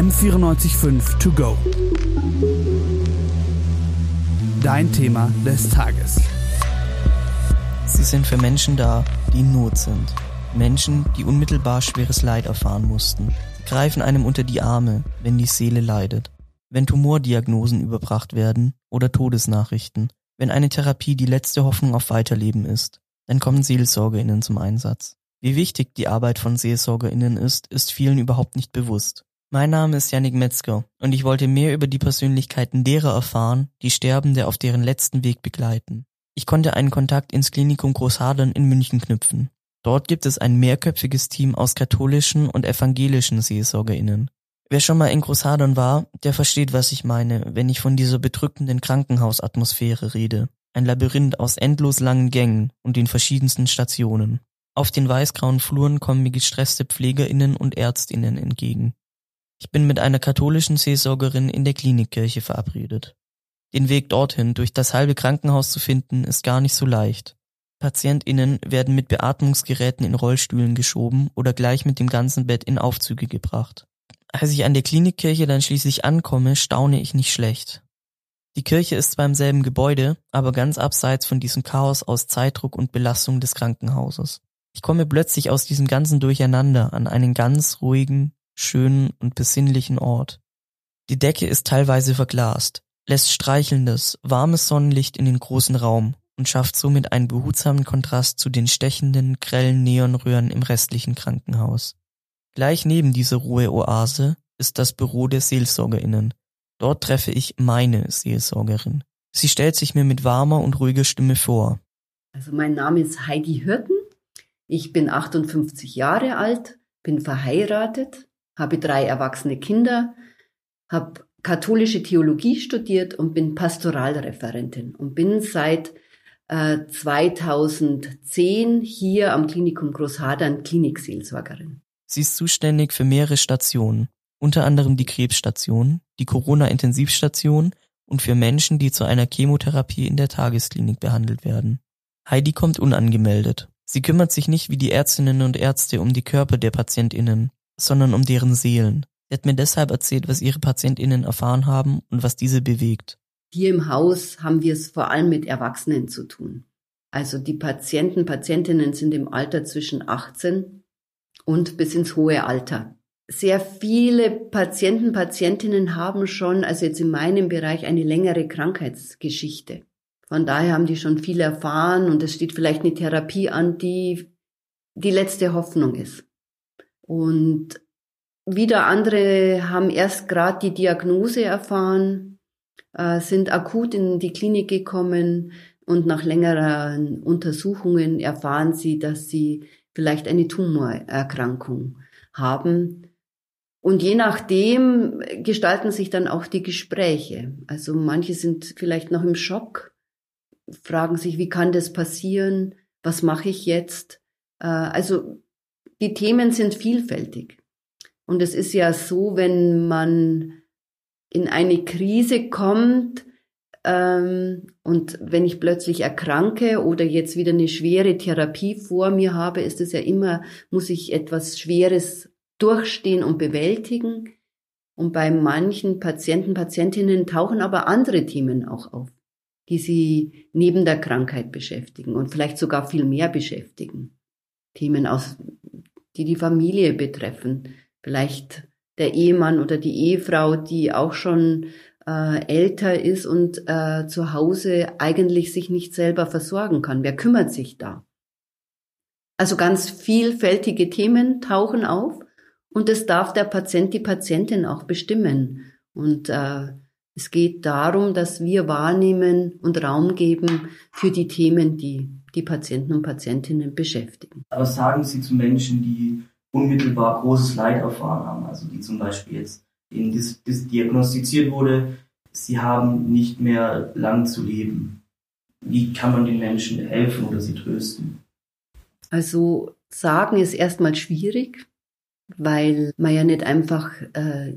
M945 To Go. Dein Thema des Tages. Sie sind für Menschen da, die in Not sind. Menschen, die unmittelbar schweres Leid erfahren mussten. Sie greifen einem unter die Arme, wenn die Seele leidet. Wenn Tumordiagnosen überbracht werden oder Todesnachrichten. Wenn eine Therapie die letzte Hoffnung auf Weiterleben ist, dann kommen SeelsorgerInnen zum Einsatz. Wie wichtig die Arbeit von SeelsorgerInnen ist, ist vielen überhaupt nicht bewusst. Mein Name ist Yannick Metzger und ich wollte mehr über die Persönlichkeiten derer erfahren, die Sterbende auf deren letzten Weg begleiten. Ich konnte einen Kontakt ins Klinikum Großhadern in München knüpfen. Dort gibt es ein mehrköpfiges Team aus katholischen und evangelischen SeelsorgerInnen. Wer schon mal in Großhadern war, der versteht, was ich meine, wenn ich von dieser bedrückenden Krankenhausatmosphäre rede. Ein Labyrinth aus endlos langen Gängen und den verschiedensten Stationen. Auf den weißgrauen Fluren kommen mir gestresste PflegerInnen und ÄrztInnen entgegen. Ich bin mit einer katholischen Seelsorgerin in der Klinikkirche verabredet. Den Weg dorthin durch das halbe Krankenhaus zu finden, ist gar nicht so leicht. PatientInnen werden mit Beatmungsgeräten in Rollstühlen geschoben oder gleich mit dem ganzen Bett in Aufzüge gebracht. Als ich an der Klinikkirche dann schließlich ankomme, staune ich nicht schlecht. Die Kirche ist zwar im selben Gebäude, aber ganz abseits von diesem Chaos aus Zeitdruck und Belastung des Krankenhauses. Ich komme plötzlich aus diesem ganzen Durcheinander an einen ganz ruhigen, schönen und besinnlichen Ort. Die Decke ist teilweise verglast, lässt streichelndes, warmes Sonnenlicht in den großen Raum und schafft somit einen behutsamen Kontrast zu den stechenden, grellen Neonröhren im restlichen Krankenhaus. Gleich neben dieser Ruheoase ist das Büro der SeelsorgerInnen. Dort treffe ich meine Seelsorgerin. Sie stellt sich mir mit warmer und ruhiger Stimme vor. Also mein Name ist Heidi Hürten. Ich bin 58 Jahre alt, bin verheiratet, habe drei erwachsene Kinder, habe katholische Theologie studiert und bin Pastoralreferentin und bin seit äh, 2010 hier am Klinikum Großhadern Klinikseelsorgerin. Sie ist zuständig für mehrere Stationen, unter anderem die Krebsstation, die Corona-Intensivstation und für Menschen, die zu einer Chemotherapie in der Tagesklinik behandelt werden. Heidi kommt unangemeldet. Sie kümmert sich nicht wie die Ärztinnen und Ärzte um die Körper der PatientInnen, sondern um deren Seelen. Sie hat mir deshalb erzählt, was ihre PatientInnen erfahren haben und was diese bewegt. Hier im Haus haben wir es vor allem mit Erwachsenen zu tun. Also die Patienten, Patientinnen sind im Alter zwischen 18 und bis ins hohe Alter. Sehr viele Patienten, Patientinnen haben schon, also jetzt in meinem Bereich, eine längere Krankheitsgeschichte. Von daher haben die schon viel erfahren und es steht vielleicht eine Therapie an, die die letzte Hoffnung ist. Und wieder andere haben erst gerade die Diagnose erfahren, äh, sind akut in die Klinik gekommen und nach längeren Untersuchungen erfahren sie, dass sie vielleicht eine Tumorerkrankung haben. Und je nachdem gestalten sich dann auch die Gespräche. Also manche sind vielleicht noch im Schock, fragen sich, wie kann das passieren? Was mache ich jetzt? Äh, also die Themen sind vielfältig. Und es ist ja so, wenn man in eine Krise kommt ähm, und wenn ich plötzlich erkranke oder jetzt wieder eine schwere Therapie vor mir habe, ist es ja immer, muss ich etwas Schweres durchstehen und bewältigen. Und bei manchen Patienten, Patientinnen tauchen aber andere Themen auch auf, die sie neben der Krankheit beschäftigen und vielleicht sogar viel mehr beschäftigen. Themen aus die die Familie betreffen. Vielleicht der Ehemann oder die Ehefrau, die auch schon äh, älter ist und äh, zu Hause eigentlich sich nicht selber versorgen kann. Wer kümmert sich da? Also ganz vielfältige Themen tauchen auf und es darf der Patient, die Patientin auch bestimmen. Und äh, es geht darum, dass wir wahrnehmen und Raum geben für die Themen, die die Patienten und Patientinnen beschäftigen. Was sagen Sie zu Menschen, die unmittelbar großes Leid erfahren haben, also die zum Beispiel jetzt ihnen dis, diagnostiziert wurde, sie haben nicht mehr lang zu leben. Wie kann man den Menschen helfen oder sie trösten? Also sagen ist erstmal schwierig, weil man ja nicht einfach äh,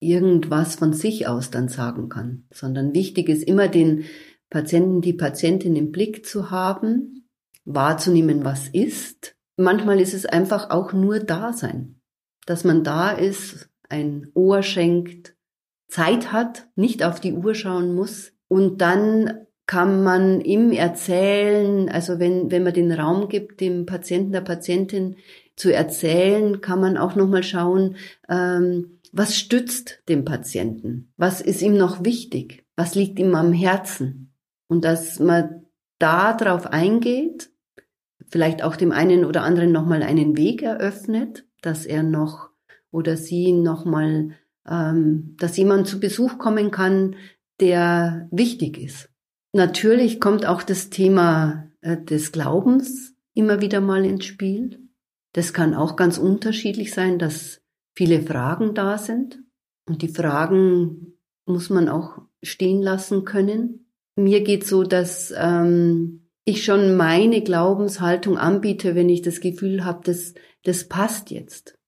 irgendwas von sich aus dann sagen kann, sondern wichtig ist immer den Patienten, die Patientin im Blick zu haben, wahrzunehmen, was ist. Manchmal ist es einfach auch nur Dasein, dass man da ist, ein Ohr schenkt, Zeit hat, nicht auf die Uhr schauen muss. Und dann kann man ihm erzählen, also wenn, wenn man den Raum gibt, dem Patienten, der Patientin zu erzählen, kann man auch nochmal schauen, ähm, was stützt den Patienten? Was ist ihm noch wichtig? Was liegt ihm am Herzen? Und dass man da drauf eingeht, vielleicht auch dem einen oder anderen nochmal einen Weg eröffnet, dass er noch oder sie nochmal, ähm, dass jemand zu Besuch kommen kann, der wichtig ist. Natürlich kommt auch das Thema äh, des Glaubens immer wieder mal ins Spiel. Das kann auch ganz unterschiedlich sein, dass viele Fragen da sind. Und die Fragen muss man auch stehen lassen können. Mir geht so, dass ähm, ich schon meine Glaubenshaltung anbiete, wenn ich das Gefühl habe, das, das passt jetzt.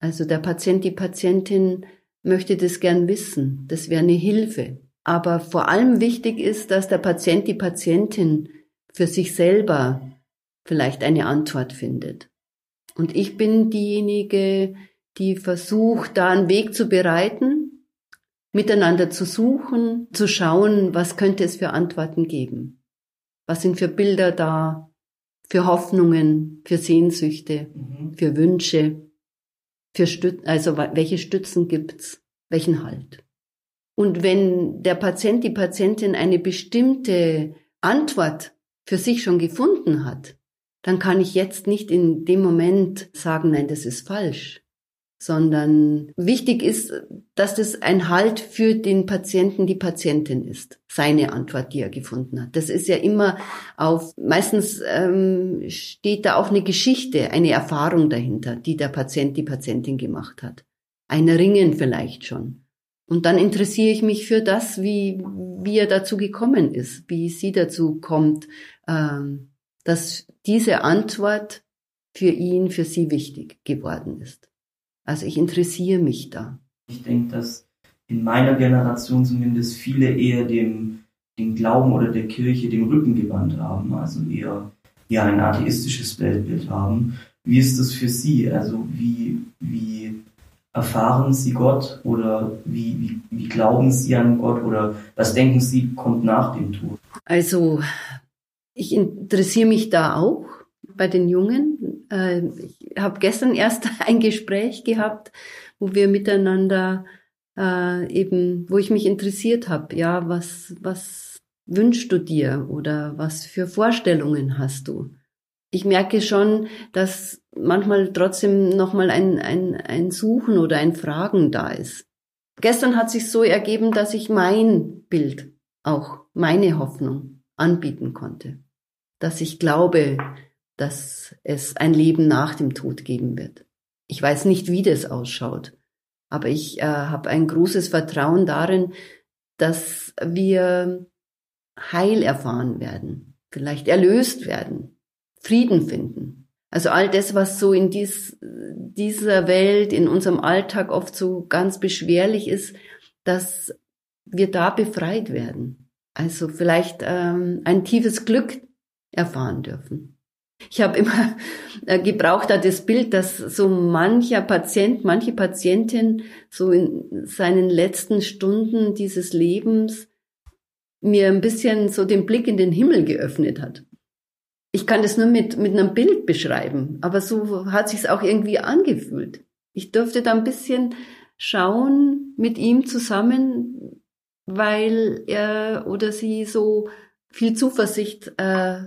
Also der Patient, die Patientin möchte das gern wissen. Das wäre eine Hilfe. Aber vor allem wichtig ist, dass der Patient, die Patientin für sich selber vielleicht eine Antwort findet. Und ich bin diejenige, die versucht, da einen Weg zu bereiten, miteinander zu suchen, zu schauen, was könnte es für Antworten geben. Was sind für Bilder da, für Hoffnungen, für Sehnsüchte, mhm. für Wünsche, für Stützen, also welche Stützen gibt's, welchen Halt. Und wenn der Patient, die Patientin eine bestimmte Antwort für sich schon gefunden hat, dann kann ich jetzt nicht in dem Moment sagen, nein, das ist falsch, sondern wichtig ist, dass das ein Halt für den Patienten, die Patientin ist. Seine Antwort, die er gefunden hat. Das ist ja immer auf, meistens ähm, steht da auch eine Geschichte, eine Erfahrung dahinter, die der Patient, die Patientin gemacht hat. Ein Ringen vielleicht schon. Und dann interessiere ich mich für das, wie, wie er dazu gekommen ist, wie sie dazu kommt, ähm, dass diese Antwort für ihn, für sie wichtig geworden ist. Also ich interessiere mich da. Ich denke, dass in meiner Generation zumindest viele eher dem, dem Glauben oder der Kirche den Rücken gewandt haben, also eher, eher ein atheistisches Weltbild haben. Wie ist das für Sie? Also wie, wie erfahren Sie Gott oder wie, wie, wie glauben Sie an Gott oder was denken Sie kommt nach dem Tod? Also ich interessiere mich da auch bei den Jungen. Äh, ich habe gestern erst ein Gespräch gehabt, wo wir miteinander äh, eben, wo ich mich interessiert habe, ja, was, was wünschst du dir oder was für Vorstellungen hast du? ich merke schon, dass manchmal trotzdem nochmal ein, ein, ein Suchen oder ein Fragen da ist. Gestern hat sich so ergeben, dass ich mein Bild, auch meine Hoffnung anbieten konnte. Dass ich glaube, dass es ein Leben nach dem Tod geben wird. Ich weiß nicht, wie das ausschaut, aber ich äh, habe ein großes Vertrauen darin, dass wir Heil erfahren werden, vielleicht erlöst werden, Frieden finden. Also all das, was so in dies, dieser Welt, in unserem Alltag oft so ganz beschwerlich ist, dass wir da befreit werden. Also vielleicht ähm, ein tiefes Glück erfahren dürfen. Ich habe immer äh, gebraucht da das Bild, dass so mancher Patient, manche Patientin so in seinen letzten Stunden dieses Lebens mir ein bisschen so den Blick in den Himmel geöffnet hat ich kann das nur mit, mit einem Bild beschreiben, aber so hat sich's auch irgendwie angefühlt. Ich durfte da ein bisschen schauen mit ihm zusammen, weil er oder sie so viel Zuversicht äh,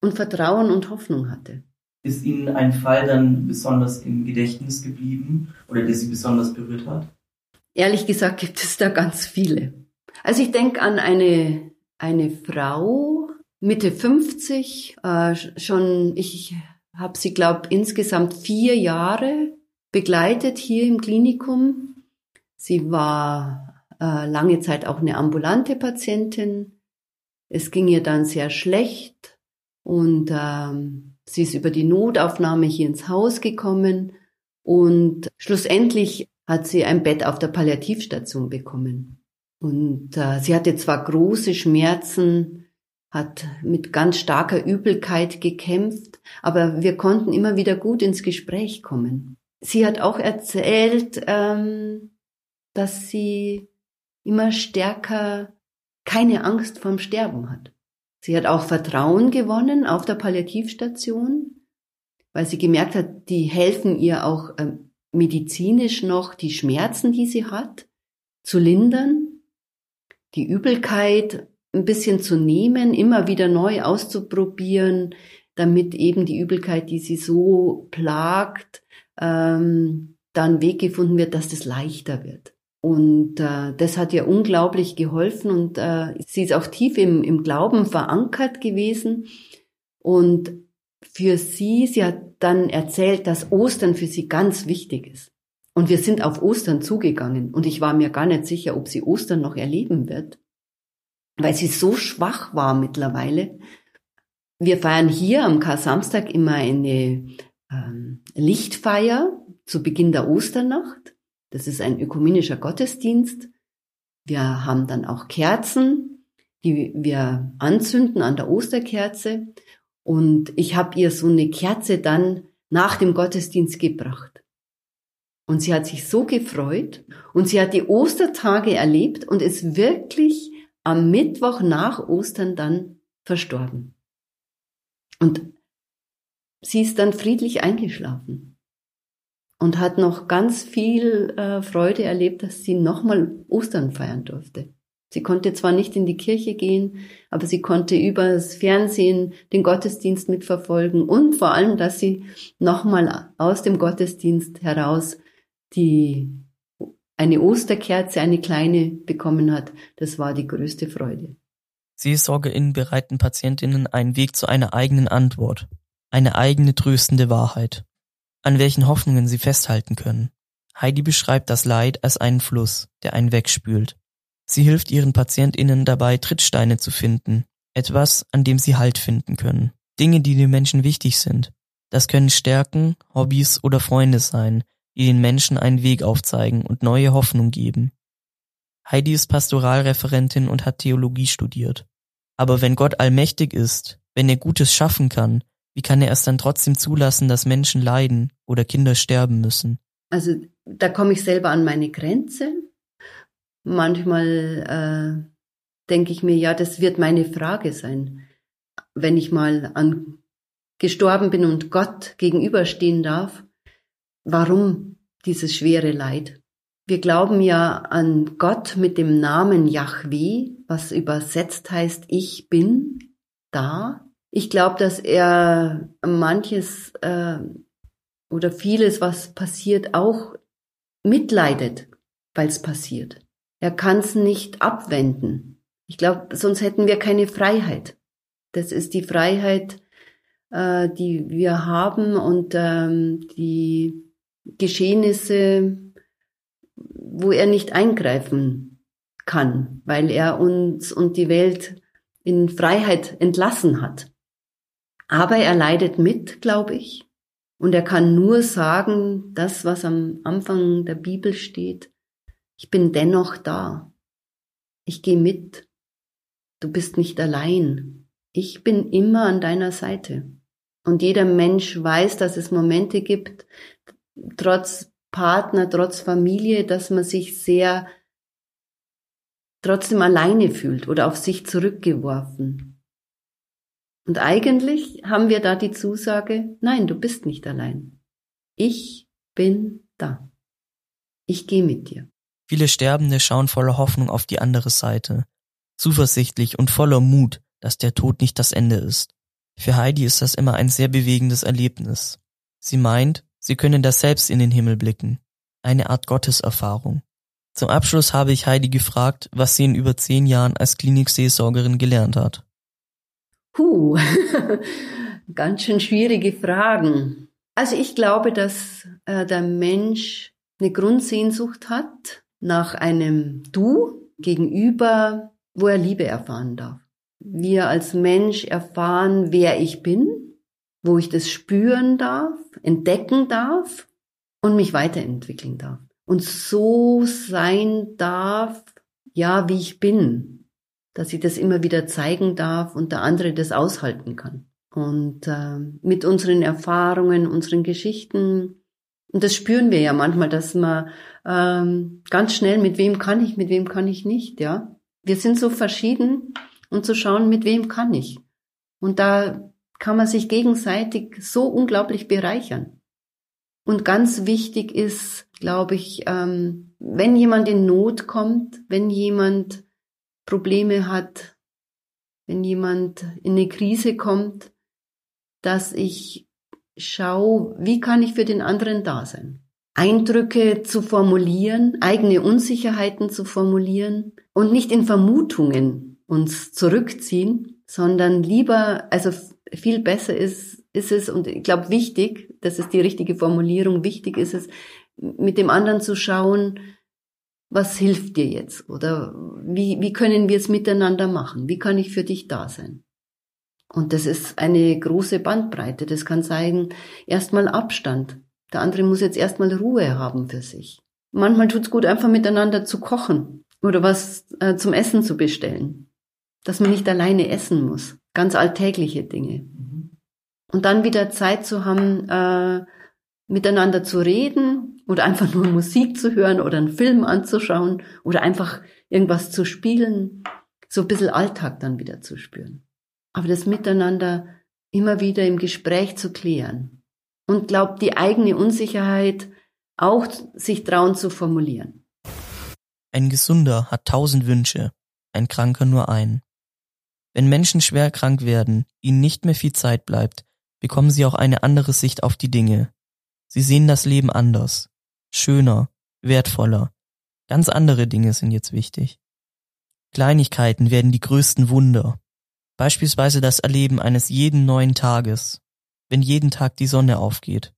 und Vertrauen und Hoffnung hatte. Ist Ihnen ein Fall dann besonders im Gedächtnis geblieben oder der Sie besonders berührt hat? Ehrlich gesagt gibt es da ganz viele. Also ich denke an eine, eine Frau, Mitte 50, äh, schon, ich habe sie, glaube insgesamt vier Jahre begleitet hier im Klinikum. Sie war äh, lange Zeit auch eine ambulante Patientin. Es ging ihr dann sehr schlecht und ähm, sie ist über die Notaufnahme hier ins Haus gekommen und schlussendlich hat sie ein Bett auf der Palliativstation bekommen. Und äh, sie hatte zwar große Schmerzen, hat mit ganz starker Übelkeit gekämpft, aber wir konnten immer wieder gut ins Gespräch kommen. sie hat auch erzählt, ähm, dass sie immer stärker keine Angst vorm Sterben hat. Sie hat auch Vertrauen gewonnen auf der Palliativstation, weil sie gemerkt hat, die helfen ihr auch ähm, medizinisch noch die Schmerzen, die sie hat, zu lindern, die Übelkeit ein bisschen zu nehmen, immer wieder neu auszuprobieren, damit eben die Übelkeit, die sie so plagt, ähm, dann Weg gefunden wird, dass das leichter wird. Und äh, das hat ihr unglaublich geholfen und äh, sie ist auch tief im, im Glauben verankert gewesen. Und für sie, sie hat dann erzählt, dass Ostern für sie ganz wichtig ist. Und wir sind auf Ostern zugegangen und ich war mir gar nicht sicher, ob sie Ostern noch erleben wird, weil sie so schwach war mittlerweile. Wir feiern hier am Kar-Samstag immer eine ähm, Lichtfeier zu Beginn der Osternacht. Das ist ein ökumenischer Gottesdienst. Wir haben dann auch Kerzen, die wir anzünden an der Osterkerze. Und ich habe ihr so eine Kerze dann nach dem Gottesdienst gebracht. Und sie hat sich so gefreut und sie hat die Ostertage erlebt und ist wirklich am Mittwoch nach Ostern dann verstorben. Und sie ist dann friedlich eingeschlafen und hat noch ganz viel äh, Freude erlebt, dass sie nochmal Ostern feiern durfte. Sie konnte zwar nicht in die Kirche gehen, aber sie konnte übers Fernsehen den Gottesdienst mitverfolgen und vor allem, dass sie nochmal aus dem Gottesdienst heraus die eine Osterkerze, eine kleine bekommen hat. Das war die größte Freude. SeelsorgerInnen bereiten Patientinnen einen Weg zu einer eigenen Antwort, eine eigene tröstende Wahrheit, an welchen Hoffnungen sie festhalten können. Heidi beschreibt das Leid als einen Fluss, der einen wegspült. Sie hilft ihren PatientInnen dabei, Trittsteine zu finden, etwas, an dem sie Halt finden können. Dinge, die den Menschen wichtig sind. Das können Stärken, Hobbys oder Freunde sein, die den Menschen einen Weg aufzeigen und neue Hoffnung geben. Heidi ist Pastoralreferentin und hat Theologie studiert. Aber wenn Gott allmächtig ist, wenn er Gutes schaffen kann, wie kann er es dann trotzdem zulassen, dass Menschen leiden oder Kinder sterben müssen? Also da komme ich selber an meine Grenze. Manchmal äh, denke ich mir, ja, das wird meine Frage sein, wenn ich mal an gestorben bin und Gott gegenüberstehen darf. Warum dieses schwere Leid? Wir glauben ja an Gott mit dem Namen Yahweh, was übersetzt heißt, ich bin da. Ich glaube, dass er manches äh, oder vieles, was passiert, auch mitleidet, weil es passiert. Er kann es nicht abwenden. Ich glaube, sonst hätten wir keine Freiheit. Das ist die Freiheit, äh, die wir haben und ähm, die Geschehnisse, wo er nicht eingreifen kann, weil er uns und die Welt in Freiheit entlassen hat. Aber er leidet mit, glaube ich. Und er kann nur sagen, das, was am Anfang der Bibel steht, ich bin dennoch da. Ich gehe mit. Du bist nicht allein. Ich bin immer an deiner Seite. Und jeder Mensch weiß, dass es Momente gibt, trotz Partner, trotz Familie, dass man sich sehr trotzdem alleine fühlt oder auf sich zurückgeworfen. Und eigentlich haben wir da die Zusage, nein, du bist nicht allein. Ich bin da. Ich gehe mit dir. Viele Sterbende schauen voller Hoffnung auf die andere Seite, zuversichtlich und voller Mut, dass der Tod nicht das Ende ist. Für Heidi ist das immer ein sehr bewegendes Erlebnis. Sie meint, Sie können da selbst in den Himmel blicken. Eine Art Gotteserfahrung. Zum Abschluss habe ich Heidi gefragt, was sie in über zehn Jahren als Klinikseelsorgerin gelernt hat. Puh, ganz schön schwierige Fragen. Also ich glaube, dass äh, der Mensch eine Grundsehnsucht hat nach einem Du gegenüber, wo er Liebe erfahren darf. Wir als Mensch erfahren, wer ich bin wo ich das spüren darf, entdecken darf und mich weiterentwickeln darf. Und so sein darf, ja, wie ich bin, dass ich das immer wieder zeigen darf und der andere das aushalten kann. Und äh, mit unseren Erfahrungen, unseren Geschichten Und das spüren wir ja manchmal, dass man ähm, ganz schnell, mit wem kann ich, mit wem kann ich nicht, ja. Wir sind so verschieden und zu schauen, mit wem kann ich. Und da kann man sich gegenseitig so unglaublich bereichern. Und ganz wichtig ist, glaube ich, ähm, wenn jemand in Not kommt, wenn jemand Probleme hat, wenn jemand in eine Krise kommt, dass ich schaue, wie kann ich für den anderen da sein. Eindrücke zu formulieren, eigene Unsicherheiten zu formulieren und nicht in Vermutungen uns zurückziehen, sondern lieber, also viel besser ist, ist es, und ich glaube wichtig, das ist die richtige Formulierung, wichtig ist es, mit dem anderen zu schauen, was hilft dir jetzt? Oder wie, wie können wir es miteinander machen? Wie kann ich für dich da sein? Und das ist eine große Bandbreite. Das kann zeigen, erstmal Abstand. Der andere muss jetzt erstmal Ruhe haben für sich. Manchmal tut's gut, einfach miteinander zu kochen oder was äh, zum Essen zu bestellen. Dass man nicht alleine essen muss. Ganz alltägliche Dinge. Und dann wieder Zeit zu haben, äh, miteinander zu reden oder einfach nur Musik zu hören oder einen Film anzuschauen oder einfach irgendwas zu spielen. So ein bisschen Alltag dann wieder zu spüren aber das Miteinander immer wieder im Gespräch zu klären. Und glaubt, die eigene Unsicherheit auch sich trauen zu formulieren. Ein Gesunder hat tausend Wünsche, ein Kranker nur einen. Wenn Menschen schwer krank werden, ihnen nicht mehr viel Zeit bleibt, bekommen sie auch eine andere Sicht auf die Dinge. Sie sehen das Leben anders, schöner, wertvoller. Ganz andere Dinge sind jetzt wichtig. Kleinigkeiten werden die größten Wunder. Beispielsweise das Erleben eines jeden neuen Tages, wenn jeden Tag die Sonne aufgeht,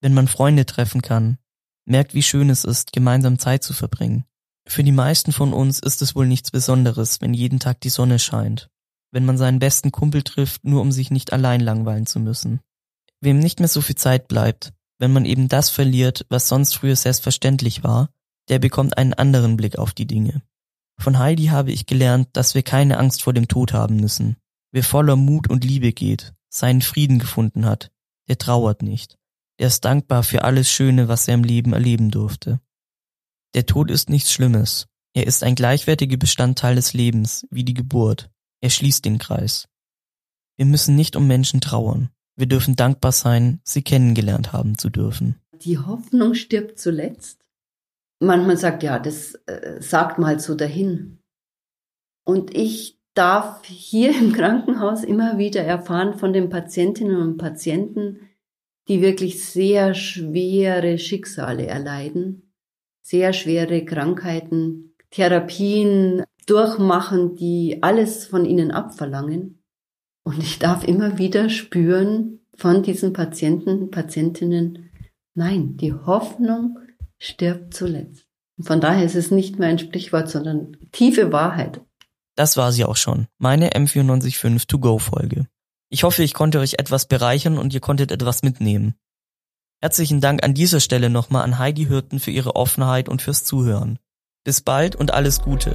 wenn man Freunde treffen kann, merkt, wie schön es ist, gemeinsam Zeit zu verbringen. Für die meisten von uns ist es wohl nichts Besonderes, wenn jeden Tag die Sonne scheint, wenn man seinen besten Kumpel trifft, nur um sich nicht allein langweilen zu müssen. Wem nicht mehr so viel Zeit bleibt, wenn man eben das verliert, was sonst früher selbstverständlich war, der bekommt einen anderen Blick auf die Dinge. Von Heidi habe ich gelernt, dass wir keine Angst vor dem Tod haben müssen. Wer voller Mut und Liebe geht, seinen Frieden gefunden hat, der trauert nicht. Er ist dankbar für alles Schöne, was er im Leben erleben durfte. Der Tod ist nichts Schlimmes. Er ist ein gleichwertiger Bestandteil des Lebens, wie die Geburt. Er schließt den Kreis. Wir müssen nicht um Menschen trauern. Wir dürfen dankbar sein, sie kennengelernt haben zu dürfen. Die Hoffnung stirbt zuletzt manchmal sagt, ja, das äh, sagt mal so dahin. Und ich darf hier im Krankenhaus immer wieder erfahren von den Patientinnen und Patienten, die wirklich sehr schwere Schicksale erleiden, sehr schwere Krankheiten, Therapien durchmachen, die alles von ihnen abverlangen. Und ich darf immer wieder spüren von diesen Patienten, Patientinnen, nein, die Hoffnung stirbt zuletzt. Und von daher ist es nicht mehr ein Sprichwort, sondern tiefe Wahrheit. Das war sie auch schon, meine M945 To-Go-Folge. Ich hoffe, ich konnte euch etwas bereichern und ihr konntet etwas mitnehmen. Herzlichen Dank an dieser Stelle nochmal an Heidi Hürten für ihre Offenheit und fürs Zuhören. Bis bald und alles Gute.